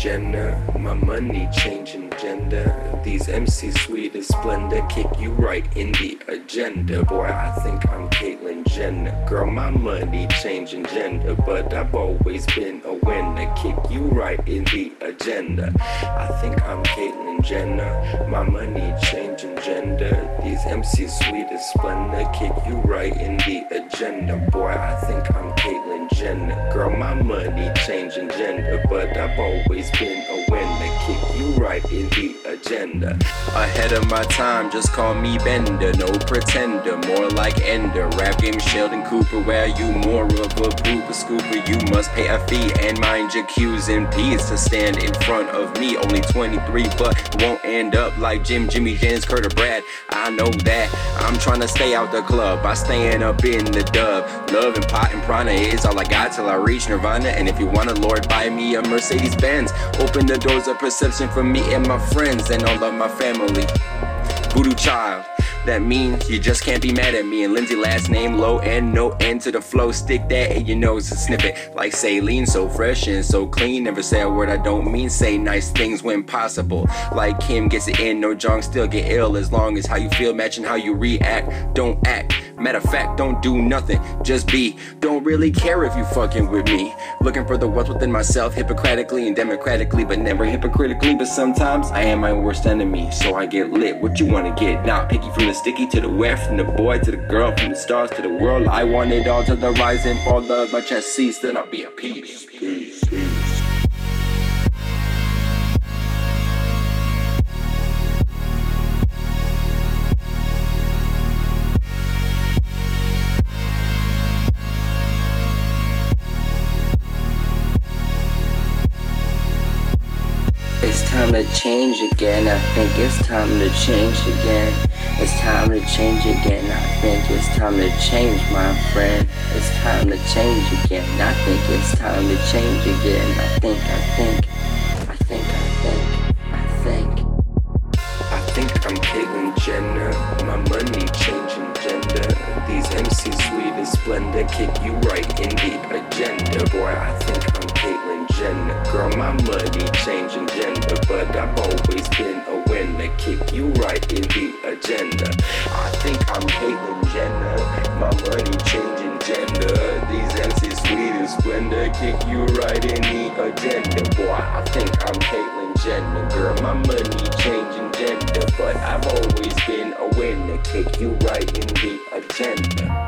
Jenner. My money changing gender. These MCs sweet as splendor. Kick you right in the agenda. Boy, I think I'm Caitlyn Jenner. Girl, my money changing gender. But I've always been a winner. Kick you right in the agenda. I think I'm Caitlyn Jenner. My money changing gender. These MCs sweet as splendor. Kick you right in the agenda. Boy, I think I'm Caitlyn Jenner. Girl, my money changing gender. But I've always been a winner. Kick you right in the agenda. Ahead of my time, just call me Bender. No pretender, more like Ender. Rap game Sheldon Cooper, where you more of a pooper scooper. You must pay a fee and mind your Q's and P's to stand in front of me. Only 23, but won't end up like Jim, Jimmy, James, Kurt, or Brad. I know that I'm trying to stay out the club by staying up in the dub. Love and pot and prana is all I got till I reach Nirvana. And if you want a Lord, buy me a Mercedes Benz. Open the doors of perception for me and my friends and all of my family. Voodoo child. That means you just can't be mad at me. And Lindsay last name low and no end to the flow. Stick that in your nose and snip it like saline. So fresh and so clean. Never say a word I don't mean. Say nice things when possible. Like Kim gets it in, no junk still get ill. As long as how you feel matching how you react. Don't act. Matter of fact, don't do nothing, just be. Don't really care if you fucking with me. Looking for the wealth within myself, hypocritically and democratically, but never hypocritically. But sometimes I am my worst enemy, so I get lit. What you wanna get? Not picky from the sticky to the west, from the boy to the girl, from the stars to the world. I want it all to the rise and fall of my chest sees, then I'll be a peace. Peace, peace. Time to change again. I think it's time to change again. It's time to change again. I think it's time to change, my friend. It's time to change again. I think it's time to change again. I think, I think, I think, I think, I think. I think I'm Caitlyn Jenner. My money changing gender. These MCs sweet as splendor. Kick you right in the agenda. Boy, I think Girl, my money changing gender. But I've always been a winner. Kick you right in the agenda. I think I'm Caitlyn Jenner. My money changing gender. These MCs sweet as splendor. Kick you right in the agenda. Boy, I think I'm Caitlyn Jenner. Girl, my money changing gender. But I've always been a winner. Kick you right in the agenda.